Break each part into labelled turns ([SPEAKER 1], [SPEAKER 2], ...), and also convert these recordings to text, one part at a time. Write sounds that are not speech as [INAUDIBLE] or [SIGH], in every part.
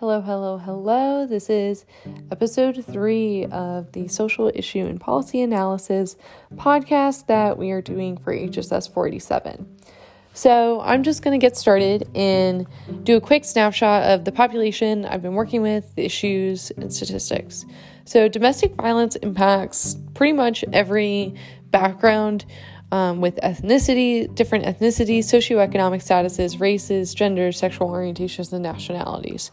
[SPEAKER 1] Hello, hello, hello. This is episode three of the Social Issue and Policy Analysis podcast that we are doing for HSS 487. So, I'm just going to get started and do a quick snapshot of the population I've been working with, the issues, and statistics. So, domestic violence impacts pretty much every background um, with ethnicity, different ethnicities, socioeconomic statuses, races, genders, sexual orientations, and nationalities.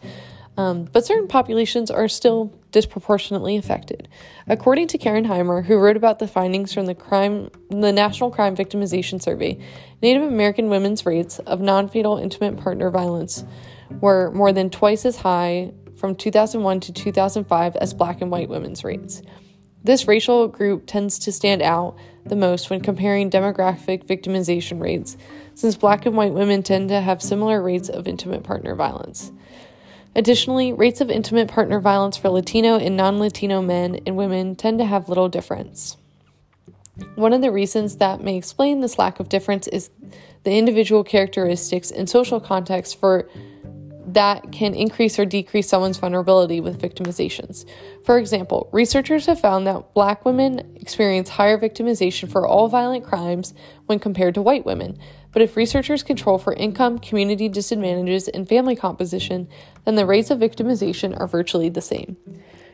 [SPEAKER 1] Um, but certain populations are still disproportionately affected. According to Karen Heimer, who wrote about the findings from the crime, the National Crime Victimization Survey, Native American women's rates of non-fatal intimate partner violence were more than twice as high from 2001 to 2005 as black and white women's rates. This racial group tends to stand out the most when comparing demographic victimization rates, since black and white women tend to have similar rates of intimate partner violence. Additionally, rates of intimate partner violence for Latino and non Latino men and women tend to have little difference. One of the reasons that may explain this lack of difference is the individual characteristics and social context for that can increase or decrease someone's vulnerability with victimizations. For example, researchers have found that black women experience higher victimization for all violent crimes when compared to white women, but if researchers control for income, community disadvantages, and family composition, then the rates of victimization are virtually the same.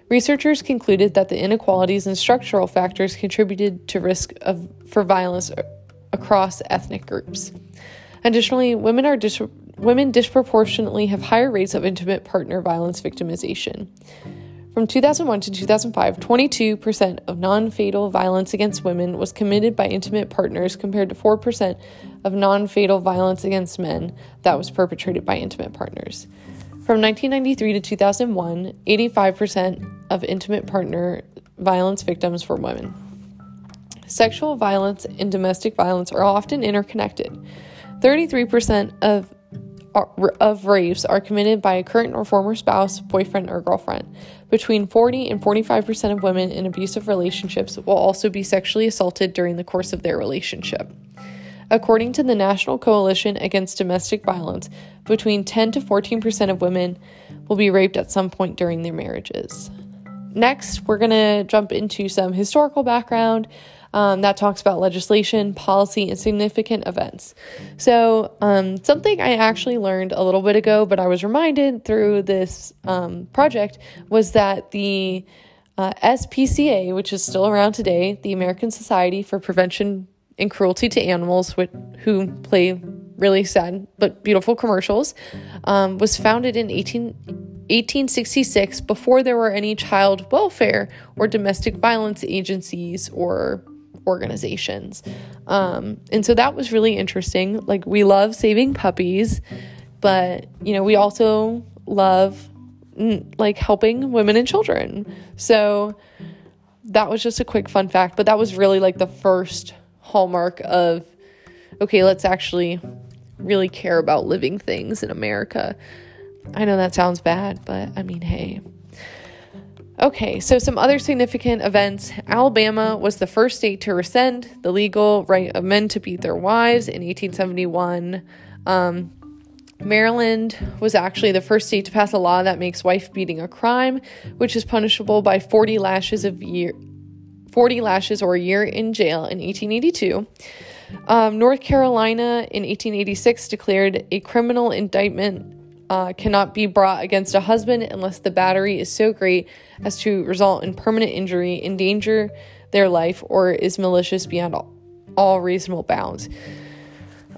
[SPEAKER 1] Researchers concluded that the inequalities and structural factors contributed to risk of, for violence across ethnic groups. Additionally, women are dis- women disproportionately have higher rates of intimate partner violence victimization. From 2001 to 2005, 22% of non fatal violence against women was committed by intimate partners compared to 4% of non fatal violence against men that was perpetrated by intimate partners. From 1993 to 2001, 85% of intimate partner violence victims were women. Sexual violence and domestic violence are often interconnected. 33% of of rapes are committed by a current or former spouse, boyfriend, or girlfriend. Between 40 and 45% of women in abusive relationships will also be sexually assaulted during the course of their relationship. According to the National Coalition Against Domestic Violence, between 10 to 14% of women will be raped at some point during their marriages. Next, we're going to jump into some historical background um, that talks about legislation, policy, and significant events. So, um, something I actually learned a little bit ago, but I was reminded through this um, project, was that the uh, SPCA, which is still around today, the American Society for Prevention and Cruelty to Animals, which, who play really sad but beautiful commercials, um, was founded in 18, 1866 before there were any child welfare or domestic violence agencies or organizations. Um, and so that was really interesting. Like, we love saving puppies, but, you know, we also love like helping women and children. So that was just a quick fun fact, but that was really like the first hallmark of okay, let's actually really care about living things in America. I know that sounds bad, but I mean, hey. Okay, so some other significant events. Alabama was the first state to rescind the legal right of men to beat their wives in 1871. Um, Maryland was actually the first state to pass a law that makes wife beating a crime, which is punishable by 40 lashes of year 40 lashes or a year in jail in 1882. Um, North Carolina in 1886 declared a criminal indictment uh, cannot be brought against a husband unless the battery is so great as to result in permanent injury, endanger their life, or is malicious beyond all, all reasonable bounds.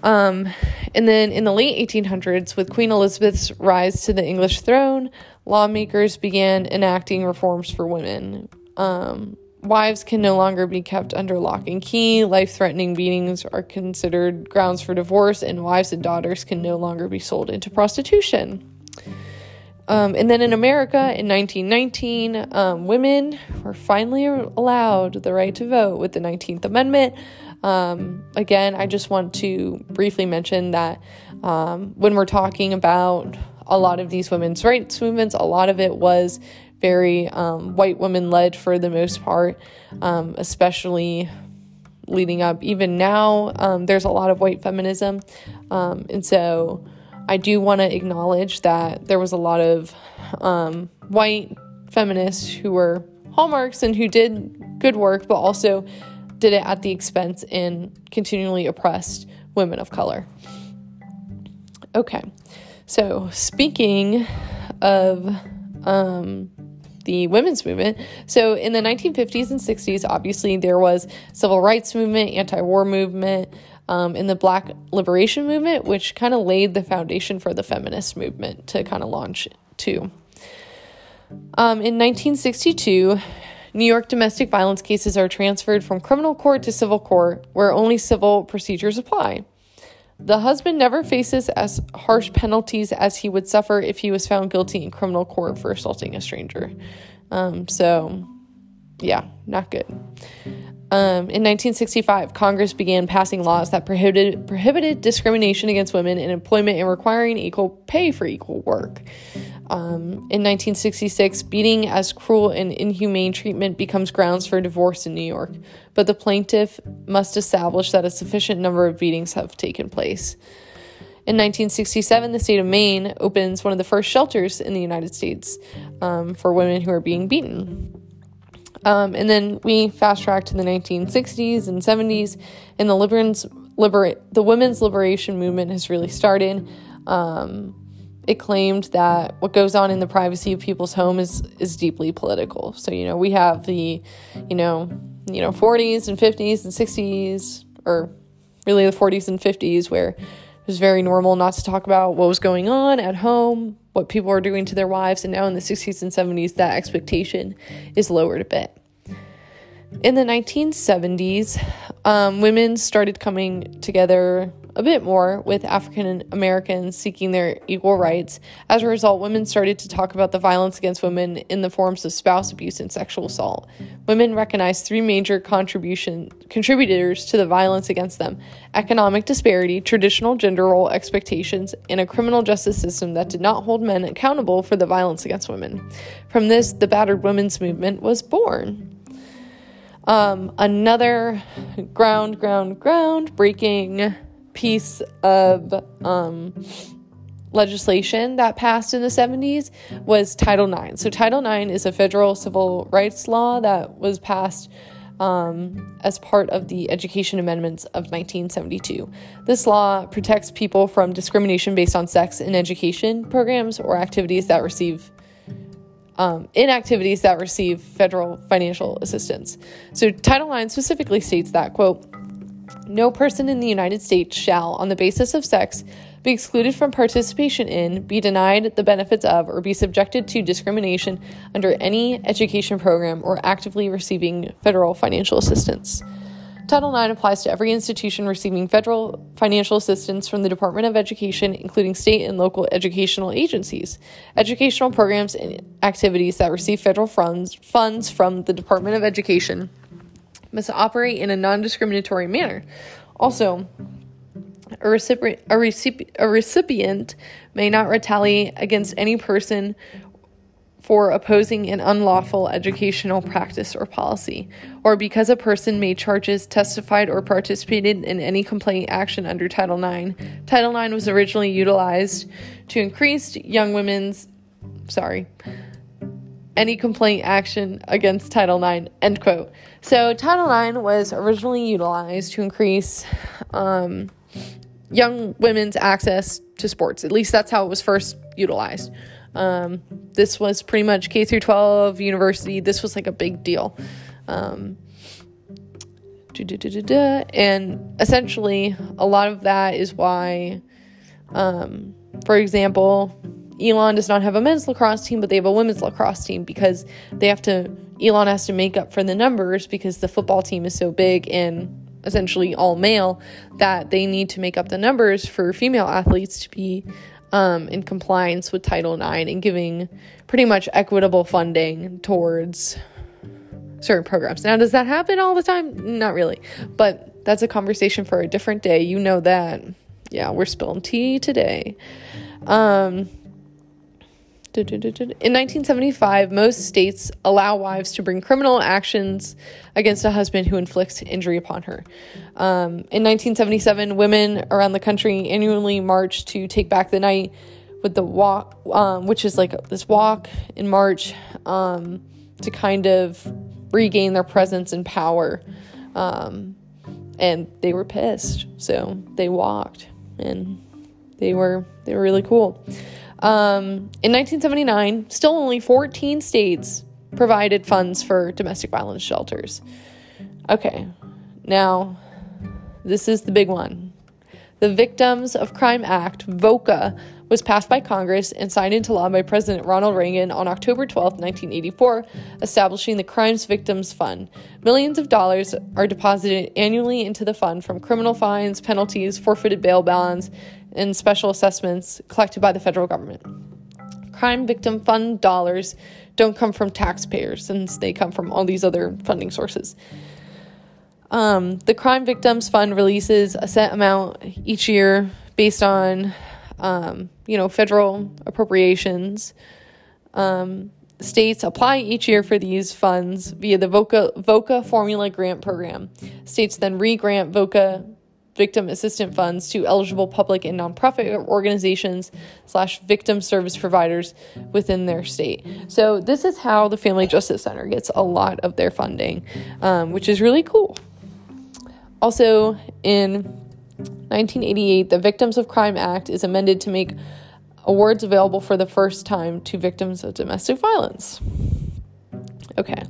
[SPEAKER 1] Um, and then in the late 1800s, with Queen Elizabeth's rise to the English throne, lawmakers began enacting reforms for women. Um, wives can no longer be kept under lock and key, life threatening beatings are considered grounds for divorce, and wives and daughters can no longer be sold into prostitution. Um, and then in America in 1919, um, women were finally allowed the right to vote with the 19th Amendment. Um, again, I just want to briefly mention that um, when we're talking about a lot of these women's rights movements, a lot of it was very um, white women led for the most part, um, especially leading up. Even now, um, there's a lot of white feminism. Um, and so I do want to acknowledge that there was a lot of um, white feminists who were hallmarks and who did good work, but also did it at the expense and continually oppressed women of color. Okay, so speaking of um, the women's movement. So in the 1950s and 60s, obviously there was civil rights movement, anti-war movement, um, in the Black liberation movement, which kind of laid the foundation for the feminist movement to kind of launch too. Um, in 1962, New York domestic violence cases are transferred from criminal court to civil court, where only civil procedures apply. The husband never faces as harsh penalties as he would suffer if he was found guilty in criminal court for assaulting a stranger. Um, so, yeah, not good. Um, in 1965, Congress began passing laws that prohibited, prohibited discrimination against women in employment and requiring equal pay for equal work. Um, in 1966, beating as cruel and inhumane treatment becomes grounds for divorce in New York, but the plaintiff must establish that a sufficient number of beatings have taken place. In 1967, the state of Maine opens one of the first shelters in the United States um, for women who are being beaten. Um, and then we fast track to the 1960s and 70s, and the liberans, libera- the women's liberation movement has really started. Um, it claimed that what goes on in the privacy of people's home is is deeply political. So you know we have the, you know, you know 40s and 50s and 60s, or really the 40s and 50s, where it was very normal not to talk about what was going on at home, what people are doing to their wives, and now in the 60s and 70s that expectation is lowered a bit. In the 1970s, um, women started coming together a bit more with African Americans seeking their equal rights. As a result, women started to talk about the violence against women in the forms of spouse abuse and sexual assault. Women recognized three major contribution contributors to the violence against them: economic disparity, traditional gender role expectations, and a criminal justice system that did not hold men accountable for the violence against women. From this, the battered women's movement was born. Um, another ground, ground, ground breaking piece of um, legislation that passed in the 70s was Title IX. So, Title IX is a federal civil rights law that was passed um, as part of the Education Amendments of 1972. This law protects people from discrimination based on sex in education programs or activities that receive. Um, in activities that receive federal financial assistance. So, Title IX specifically states that, quote, no person in the United States shall, on the basis of sex, be excluded from participation in, be denied the benefits of, or be subjected to discrimination under any education program or actively receiving federal financial assistance. Title IX applies to every institution receiving federal financial assistance from the Department of Education, including state and local educational agencies. Educational programs and activities that receive federal funds, funds from the Department of Education must operate in a non discriminatory manner. Also, a recipient, a, recipient, a recipient may not retaliate against any person for opposing an unlawful educational practice or policy, or because a person made charges, testified, or participated in any complaint action under Title IX. Title IX was originally utilized to increase young women's, sorry, any complaint action against Title IX, end quote. So, Title IX was originally utilized to increase um, young women's access to sports. At least that's how it was first utilized. Um, this was pretty much K through 12 university. This was like a big deal. Um, and essentially, a lot of that is why, um, for example, Elon does not have a men's lacrosse team, but they have a women's lacrosse team because they have to, Elon has to make up for the numbers because the football team is so big and essentially all male that they need to make up the numbers for female athletes to be um, in compliance with Title IX and giving pretty much equitable funding towards certain programs. Now, does that happen all the time? Not really, but that's a conversation for a different day. You know that. Yeah, we're spilling tea today. Um, In 1975, most states allow wives to bring criminal actions against a husband who inflicts injury upon her. Um, in 1977, women around the country annually march to take back the night with the walk, um, which is like this walk in March um, to kind of regain their presence and power. Um, and they were pissed, so they walked, and they were they were really cool. Um, in 1979, still only 14 states provided funds for domestic violence shelters. Okay, now this is the big one. The Victims of Crime Act, VOCA, was passed by Congress and signed into law by President Ronald Reagan on October 12, 1984, establishing the Crimes Victims Fund. Millions of dollars are deposited annually into the fund from criminal fines, penalties, forfeited bail bonds, and special assessments collected by the federal government. Crime Victim Fund dollars don't come from taxpayers since they come from all these other funding sources. Um, the Crime Victims Fund releases a set amount each year based on, um, you know, federal appropriations. Um, states apply each year for these funds via the VOCA, VOCA Formula Grant Program. States then re-grant VOCA victim assistance funds to eligible public and nonprofit organizations slash victim service providers within their state. So this is how the Family Justice Center gets a lot of their funding, um, which is really cool. Also, in 1988, the Victims of Crime Act is amended to make awards available for the first time to victims of domestic violence. Okay,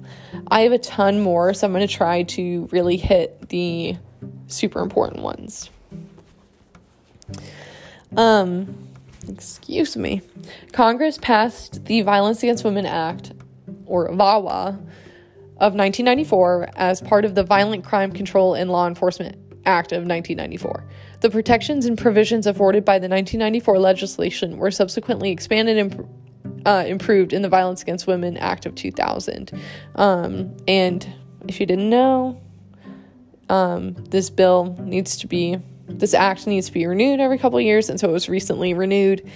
[SPEAKER 1] I have a ton more, so I'm going to try to really hit the super important ones. Um, excuse me. Congress passed the Violence Against Women Act, or VAWA, of 1994 as part of the Violent Crime Control and Law Enforcement Act of 1994. The protections and provisions afforded by the 1994 legislation were subsequently expanded and uh, improved in the Violence Against Women Act of 2000. Um, and if you didn't know, um, this bill needs to be, this act needs to be renewed every couple years, and so it was recently renewed.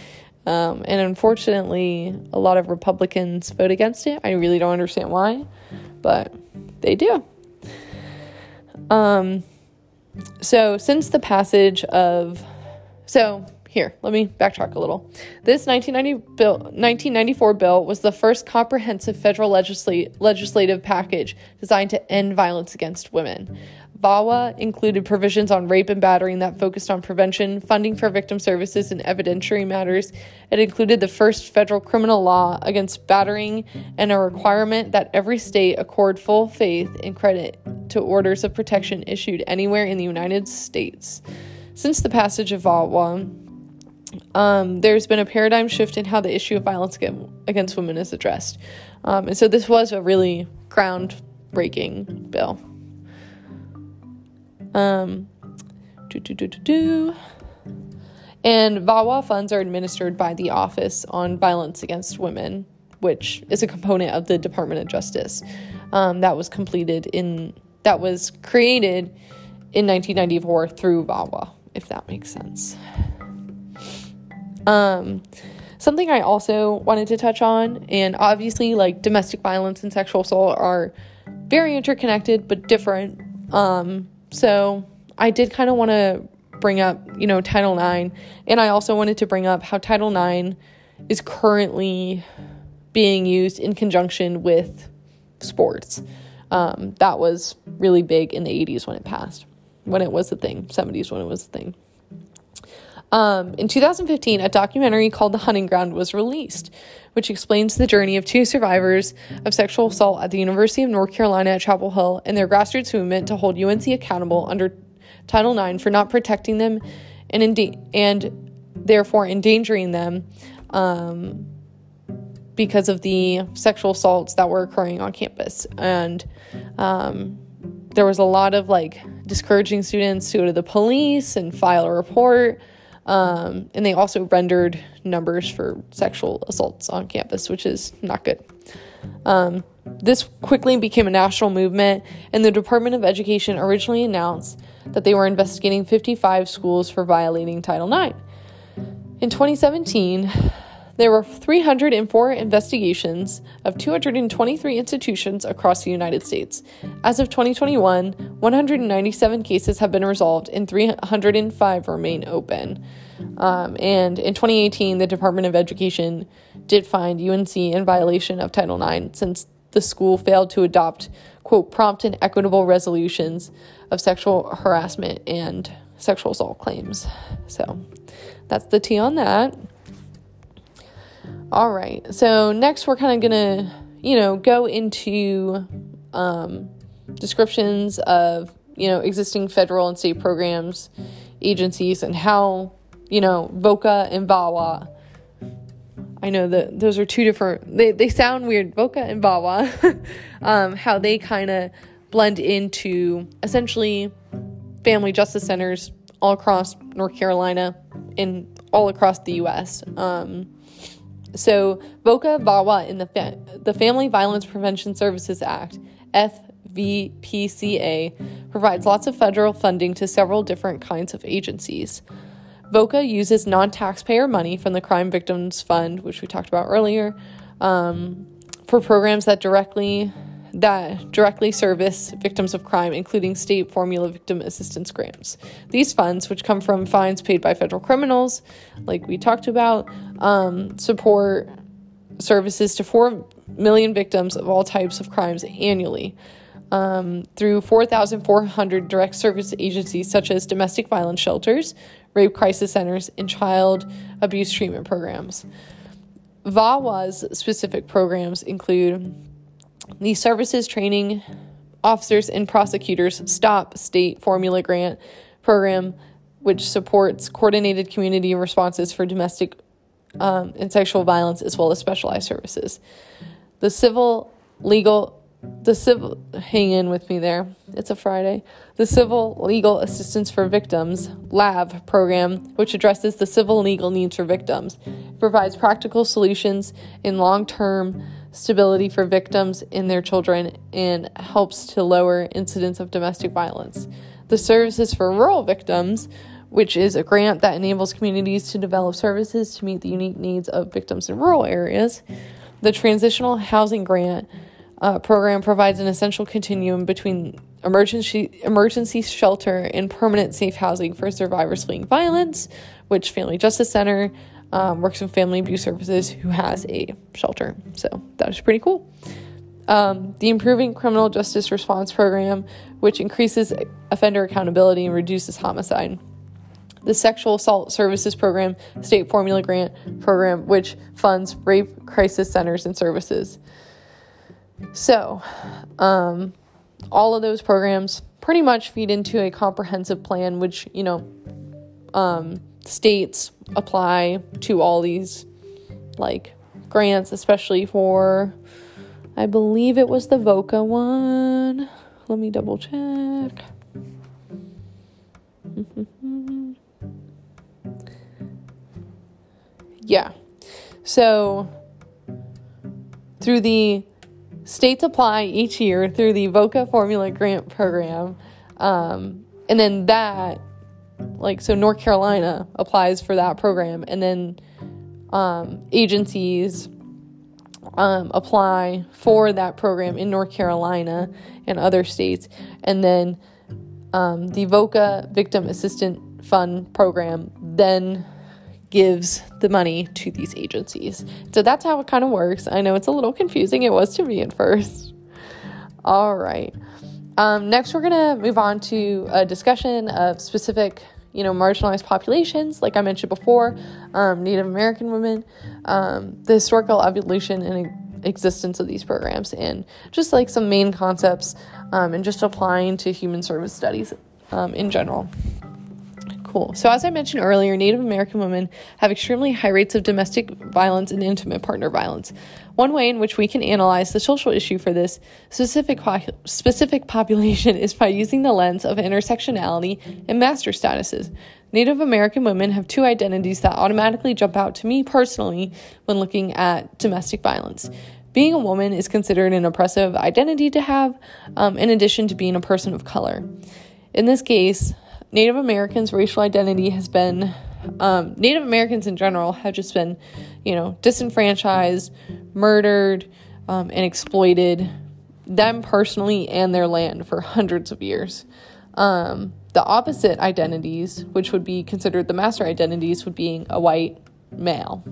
[SPEAKER 1] Um, and unfortunately, a lot of Republicans vote against it. I really don't understand why but they do. Um, so since the passage of, so here, let me backtrack a little. This 1990 bill, 1994 bill was the first comprehensive federal legislative package designed to end violence against women. VAWA included provisions on rape and battering that focused on prevention, funding for victim services, and evidentiary matters. It included the first federal criminal law against battering and a requirement that every state accord full faith and credit to orders of protection issued anywhere in the United States. Since the passage of VAWA, um, there's been a paradigm shift in how the issue of violence against women is addressed. Um, and so this was a really groundbreaking bill. Um. And VAWA funds are administered by the Office on Violence Against Women, which is a component of the Department of Justice. Um, that was completed in, that was created in 1994 through VAWA, if that makes sense. Um, something I also wanted to touch on, and obviously, like domestic violence and sexual assault are very interconnected but different. Um, so I did kind of want to bring up, you know, Title IX, and I also wanted to bring up how Title IX is currently being used in conjunction with sports. Um, that was really big in the 80s when it passed, when it was a thing, 70s when it was a thing. Um, in 2015, a documentary called The Hunting Ground was released, which explains the journey of two survivors of sexual assault at the University of North Carolina at Chapel Hill and their grassroots movement to hold UNC accountable under Title IX for not protecting them and, ende- and therefore endangering them um, because of the sexual assaults that were occurring on campus. And um, there was a lot of like discouraging students to go to the police and file a report. Um, and they also rendered numbers for sexual assaults on campus, which is not good. Um, this quickly became a national movement, and the Department of Education originally announced that they were investigating 55 schools for violating Title IX. In 2017, There were 304 investigations of 223 institutions across the United States. As of 2021, 197 cases have been resolved and 305 remain open. Um, and in 2018, the Department of Education did find UNC in violation of Title IX since the school failed to adopt, quote, prompt and equitable resolutions of sexual harassment and sexual assault claims. So that's the T on that. All right. So next, we're kind of going to, you know, go into um, descriptions of, you know, existing federal and state programs, agencies, and how, you know, VOCA and VAWA I know that those are two different. They they sound weird, VOCA and VAWA. [LAUGHS] um, how they kind of blend into essentially family justice centers all across North Carolina and all across the U.S. Um, so VOCA VAWA in the fa- the Family Violence Prevention Services Act FVPCA provides lots of federal funding to several different kinds of agencies. VOCA uses non taxpayer money from the Crime Victims Fund, which we talked about earlier, um, for programs that directly that directly service victims of crime, including state formula victim assistance grants. These funds, which come from fines paid by federal criminals, like we talked about, um, support services to 4 million victims of all types of crimes annually. Um, through 4,400 direct service agencies such as domestic violence shelters, rape crisis centers, and child abuse treatment programs. VAWA's specific programs include the Services Training Officers and Prosecutors Stop State Formula Grant Program, which supports coordinated community responses for domestic um, and sexual violence as well as specialized services. The Civil Legal the civil hang in with me there. It's a friday. The civil legal assistance for victims LAV program which addresses the civil legal needs for victims. Provides practical solutions in long-term stability for victims and their children and helps to lower incidents of domestic violence. The services for rural victims which is a grant that enables communities to develop services to meet the unique needs of victims in rural areas. The transitional housing grant uh, program provides an essential continuum between emergency emergency shelter and permanent safe housing for survivors fleeing violence, which Family Justice Center um, works in Family Abuse Services, who has a shelter. So that is pretty cool. Um, the Improving Criminal Justice Response Program, which increases offender accountability and reduces homicide. The Sexual Assault Services Program, State Formula Grant Program, which funds rape crisis centers and services. So, um, all of those programs pretty much feed into a comprehensive plan, which, you know, um, states apply to all these like grants, especially for, I believe it was the VOCA one. Let me double check. yeah. So, through the States apply each year through the VOCA Formula Grant Program. Um, and then that, like, so North Carolina applies for that program. And then um, agencies um, apply for that program in North Carolina and other states. And then um, the VOCA Victim Assistant Fund program then gives the money to these agencies. So that's how it kind of works. I know it's a little confusing. It was to me at first. All right. Um, next, we're going to move on to a discussion of specific, you know, marginalized populations, like I mentioned before, um, Native American women, um, the historical evolution and existence of these programs, and just like some main concepts um, and just applying to human service studies um, in general cool. So, as I mentioned earlier, Native American women have extremely high rates of domestic violence and intimate partner violence. One way in which we can analyze the social issue for this specific, po- specific population is by using the lens of intersectionality and master statuses. Native American women have two identities that automatically jump out to me personally when looking at domestic violence. Being a woman is considered an oppressive identity to have, um, in addition to being a person of color. In this case, Native Americans' racial identity has been um, Native Americans in general have just been, you know, disenfranchised, murdered, um, and exploited them personally and their land for hundreds of years. Um, the opposite identities, which would be considered the master identities, would being a white male.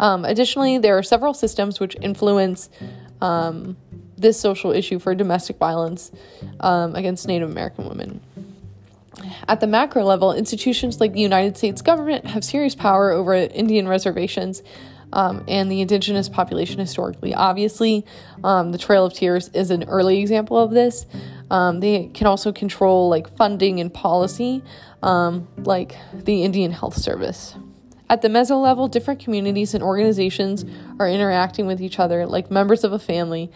[SPEAKER 1] Um, additionally, there are several systems which influence um, this social issue for domestic violence um, against Native American women. At the macro level, institutions like the United States government have serious power over Indian reservations um, and the indigenous population historically. Obviously, um, the Trail of Tears is an early example of this. Um, they can also control like funding and policy, um, like the Indian Health Service. At the meso level, different communities and organizations are interacting with each other like members of a family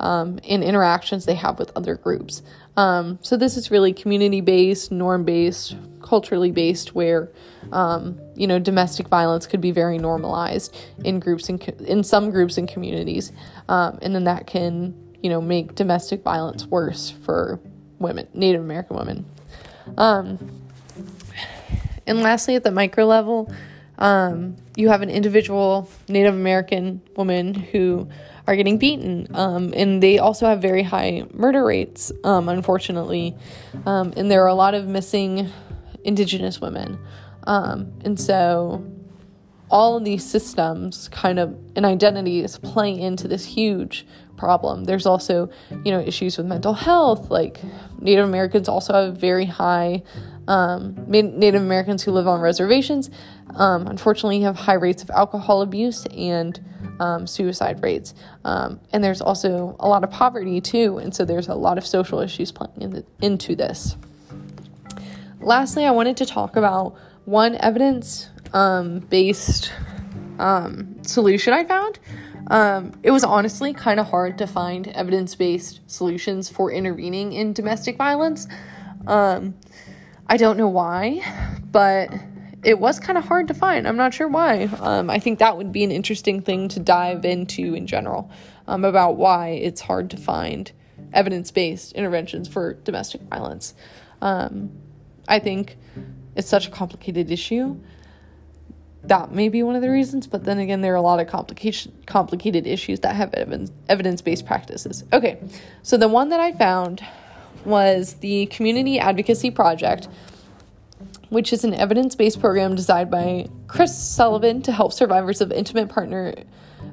[SPEAKER 1] um, in interactions they have with other groups. Um, so this is really community based, norm based, culturally based, where um, you know domestic violence could be very normalized in groups and in some groups and communities, um, and then that can you know make domestic violence worse for women, Native American women. Um, and lastly, at the micro level, um, you have an individual Native American woman who are getting beaten. Um, and they also have very high murder rates, um, unfortunately. Um, and there are a lot of missing Indigenous women. Um, and so all of these systems kind of and identities play into this huge problem. There's also, you know, issues with mental health. Like Native Americans also have very high um, Native Americans who live on reservations, um, unfortunately, have high rates of alcohol abuse and um, suicide rates. Um, and there's also a lot of poverty too, and so there's a lot of social issues playing in the, into this. Lastly, I wanted to talk about one evidence um, based um, solution I found. Um, it was honestly kind of hard to find evidence based solutions for intervening in domestic violence. Um, I don't know why, but it was kind of hard to find. I'm not sure why. Um, I think that would be an interesting thing to dive into in general um, about why it's hard to find evidence based interventions for domestic violence. Um, I think it's such a complicated issue. That may be one of the reasons, but then again, there are a lot of complication complicated issues that have evidence based practices. Okay, so the one that I found was the Community Advocacy Project, which is an evidence based program designed by Cris Sullivan to help survivors of intimate partner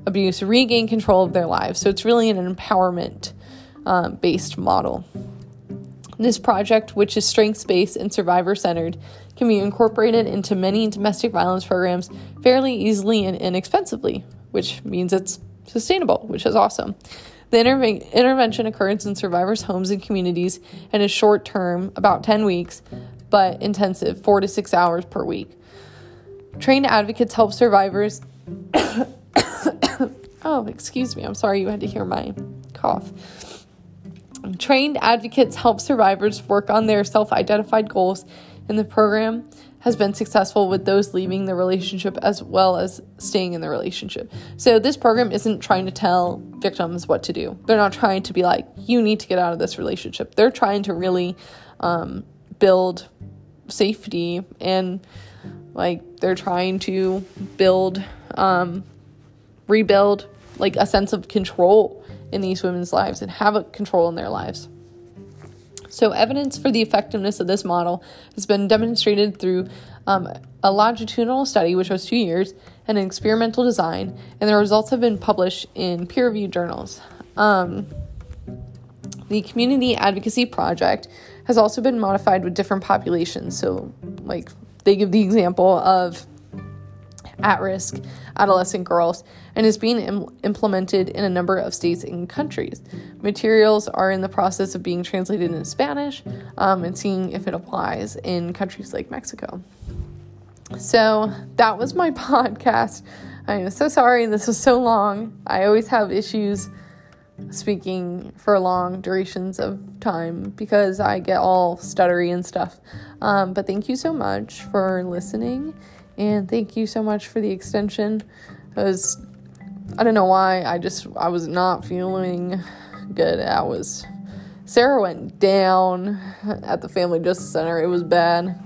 [SPEAKER 1] abuse regain control of their lives. So it's really an empowerment um, based model. This project, which is strengths based and survivor centered, can be incorporated into many domestic violence programs fairly easily and inexpensively, which means it's sustainable, which is awesome. The interve- intervention occurs in survivors' homes and communities and is short term, about 10 weeks, but intensive, four to six hours per week. Trained advocates help survivors. [COUGHS] oh, excuse me. I'm sorry you had to hear my cough. Trained advocates help survivors work on their self identified goals in the program has been successful with those leaving the relationship as well as staying in the relationship. So, this program isn't trying to tell victims what to do. They're not trying to be like, you need to get out of this relationship. They're trying to really um, build safety and like they're trying to build, um, rebuild like a sense of control in these women's lives and have a control in their lives. So, evidence for the effectiveness of this model has been demonstrated through um, a longitudinal study, which was two years, and an experimental design, and the results have been published in peer reviewed journals. Um, the Community Advocacy Project has also been modified with different populations. So, like, they give the example of at risk adolescent girls and is being Im- implemented in a number of states and countries. Materials are in the process of being translated into Spanish um, and seeing if it applies in countries like Mexico. So that was my [LAUGHS] podcast. I am so sorry this was so long. I always have issues speaking for long durations of time because I get all stuttery and stuff. Um, but thank you so much for listening and thank you so much for the extension. I was, I don't know why, I just, I was not feeling good. I was, Sarah went down at the Family Justice Center. It was bad.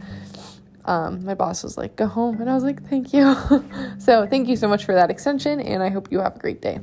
[SPEAKER 1] um, my boss was like, go home. And I was like, thank you. [LAUGHS] so thank you so much for that extension. And I hope you have a great day.